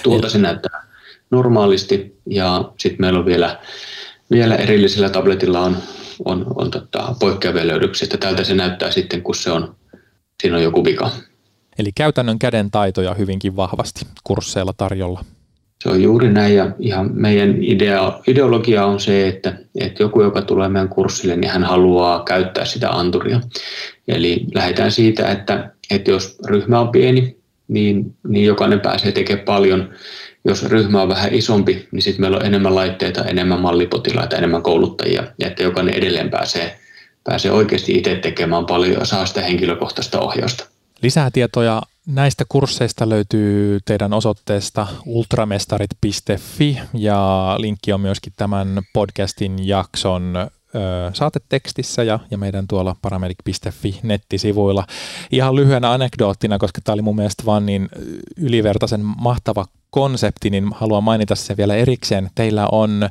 Speaker 2: Tuolta se näyttää normaalisti. Ja sitten meillä on vielä, vielä erillisellä tabletilla on, on, on tota, poikkeavia löydöksiä, että tältä se näyttää sitten, kun se on, siinä on joku vika.
Speaker 1: Eli käytännön käden taitoja hyvinkin vahvasti kursseilla tarjolla.
Speaker 2: Se on juuri näin ja ihan meidän idea, ideologia on se, että, että joku, joka tulee meidän kurssille, niin hän haluaa käyttää sitä anturia. Eli lähdetään siitä, että, että jos ryhmä on pieni, niin, niin jokainen pääsee tekemään paljon. Jos ryhmä on vähän isompi, niin sitten meillä on enemmän laitteita, enemmän mallipotilaita, enemmän kouluttajia, ja että jokainen edelleen pääsee, pääsee oikeasti itse tekemään paljon ja saa sitä henkilökohtaista ohjausta.
Speaker 1: Lisää tietoja näistä kursseista löytyy teidän osoitteesta ultramestarit.fi ja linkki on myöskin tämän podcastin jakson saatetekstissä ja, ja meidän tuolla paramedic.fi nettisivuilla. Ihan lyhyenä anekdoottina, koska tämä oli mun mielestä vaan niin ylivertaisen mahtava konsepti, niin haluan mainita sen vielä erikseen. Teillä on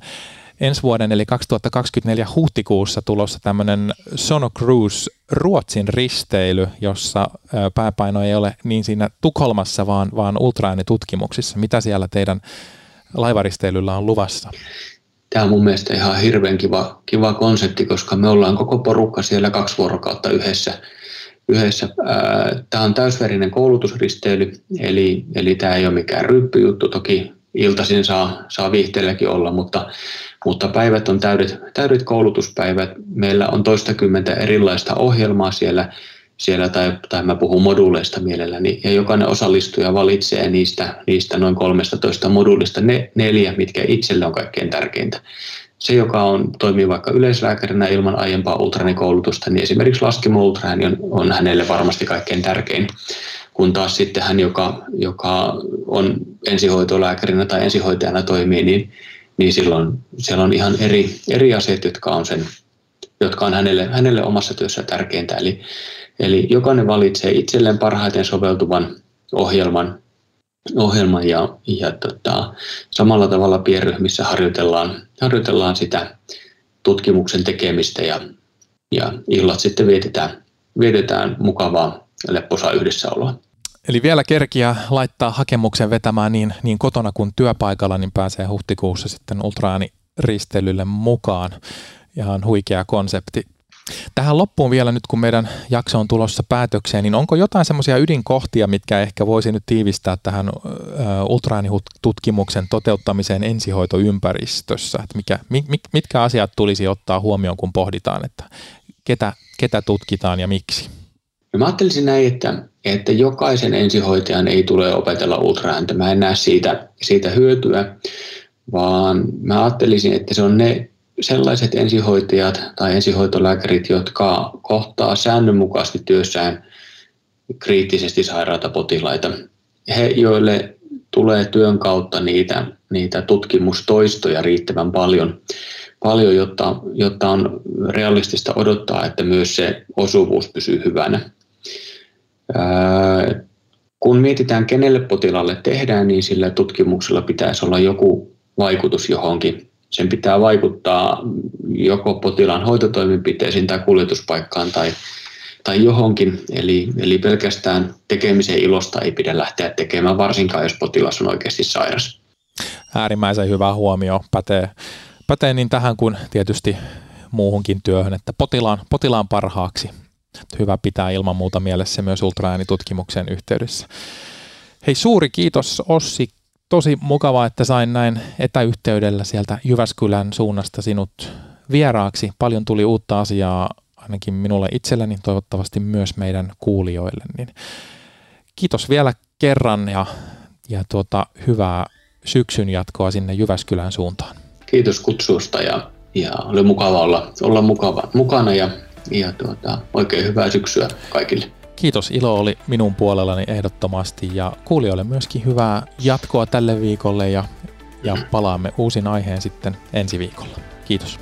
Speaker 1: ensi vuoden eli 2024 huhtikuussa tulossa tämmöinen Sono Cruise Ruotsin risteily, jossa pääpaino ei ole niin siinä Tukholmassa, vaan, vaan ultraäänitutkimuksissa. Mitä siellä teidän laivaristeilyllä on luvassa?
Speaker 2: Tämä on mun mielestä ihan hirveän kiva, kiva konsepti, koska me ollaan koko porukka siellä kaksi vuorokautta yhdessä. yhdessä. Tämä on täysverinen koulutusristeily, eli, eli tämä ei ole mikään ryppyjuttu. Toki iltaisin saa, saa viihteelläkin olla, mutta mutta päivät on täydet, täydet koulutuspäivät. Meillä on toistakymmentä erilaista ohjelmaa siellä, siellä tai, tai mä puhun moduuleista mielelläni, ja jokainen osallistuja valitsee niistä, niistä noin 13 moduulista ne neljä, mitkä itselle on kaikkein tärkeintä. se, joka on, toimii vaikka yleislääkärinä ilman aiempaa ultranikoulutusta, niin esimerkiksi laskimo ultraääni on, on hänelle varmasti kaikkein tärkein. Kun taas sitten hän, joka, joka on ensihoitolääkärinä tai ensihoitajana toimii, niin, niin silloin siellä on ihan eri, eri asiat, jotka on, sen, jotka on hänelle, hänelle omassa työssä tärkeintä. Eli, eli jokainen valitsee itselleen parhaiten soveltuvan ohjelman, ohjelman ja, ja tota, samalla tavalla pienryhmissä harjoitellaan, harjoitellaan sitä tutkimuksen tekemistä ja, ja illat sitten vietetään, vietetään mukavaa lepposaa yhdessäoloa.
Speaker 1: Eli vielä kerkiä laittaa hakemuksen vetämään niin, niin kotona kuin työpaikalla, niin pääsee huhtikuussa sitten ultraääniristelylle mukaan. Ihan huikea konsepti. Tähän loppuun vielä nyt, kun meidän jakso on tulossa päätökseen, niin onko jotain semmoisia ydinkohtia, mitkä ehkä voisi nyt tiivistää tähän ultraäänitutkimuksen toteuttamiseen ensihoitoympäristössä? Että mikä, mitkä asiat tulisi ottaa huomioon, kun pohditaan, että ketä, ketä tutkitaan ja miksi?
Speaker 2: No mä ajattelisin näin, että, että jokaisen ensihoitajan ei tule opetella ultraääntä. Mä en näe siitä, siitä hyötyä, vaan mä ajattelisin, että se on ne sellaiset ensihoitajat tai ensihoitolääkärit, jotka kohtaa säännönmukaisesti työssään kriittisesti sairaata potilaita. He, joille tulee työn kautta niitä, niitä tutkimustoistoja riittävän paljon, paljon jotta, jotta on realistista odottaa, että myös se osuvuus pysyy hyvänä. kun mietitään, kenelle potilaalle tehdään, niin sillä tutkimuksella pitäisi olla joku vaikutus johonkin sen pitää vaikuttaa joko potilaan hoitotoimenpiteisiin tai kuljetuspaikkaan tai, tai johonkin. Eli, eli pelkästään tekemisen ilosta ei pidä lähteä tekemään, varsinkaan jos potilas on oikeasti sairas.
Speaker 1: Äärimmäisen hyvä huomio pätee, pätee niin tähän kuin tietysti muuhunkin työhön, että potilaan, potilaan parhaaksi. Hyvä pitää ilman muuta mielessä myös ultraäänitutkimuksen yhteydessä. Hei suuri kiitos Ossi tosi mukavaa, että sain näin etäyhteydellä sieltä Jyväskylän suunnasta sinut vieraaksi. Paljon tuli uutta asiaa ainakin minulle itselleni, toivottavasti myös meidän kuulijoille. Niin kiitos vielä kerran ja, ja tuota, hyvää syksyn jatkoa sinne Jyväskylän suuntaan.
Speaker 2: Kiitos kutsusta ja, ja oli mukava olla, olla mukava, mukana ja, ja tuota, oikein hyvää syksyä kaikille.
Speaker 1: Kiitos, ilo oli minun puolellani ehdottomasti ja kuulijoille myöskin hyvää jatkoa tälle viikolle ja, ja palaamme uusin aiheen sitten ensi viikolla. Kiitos.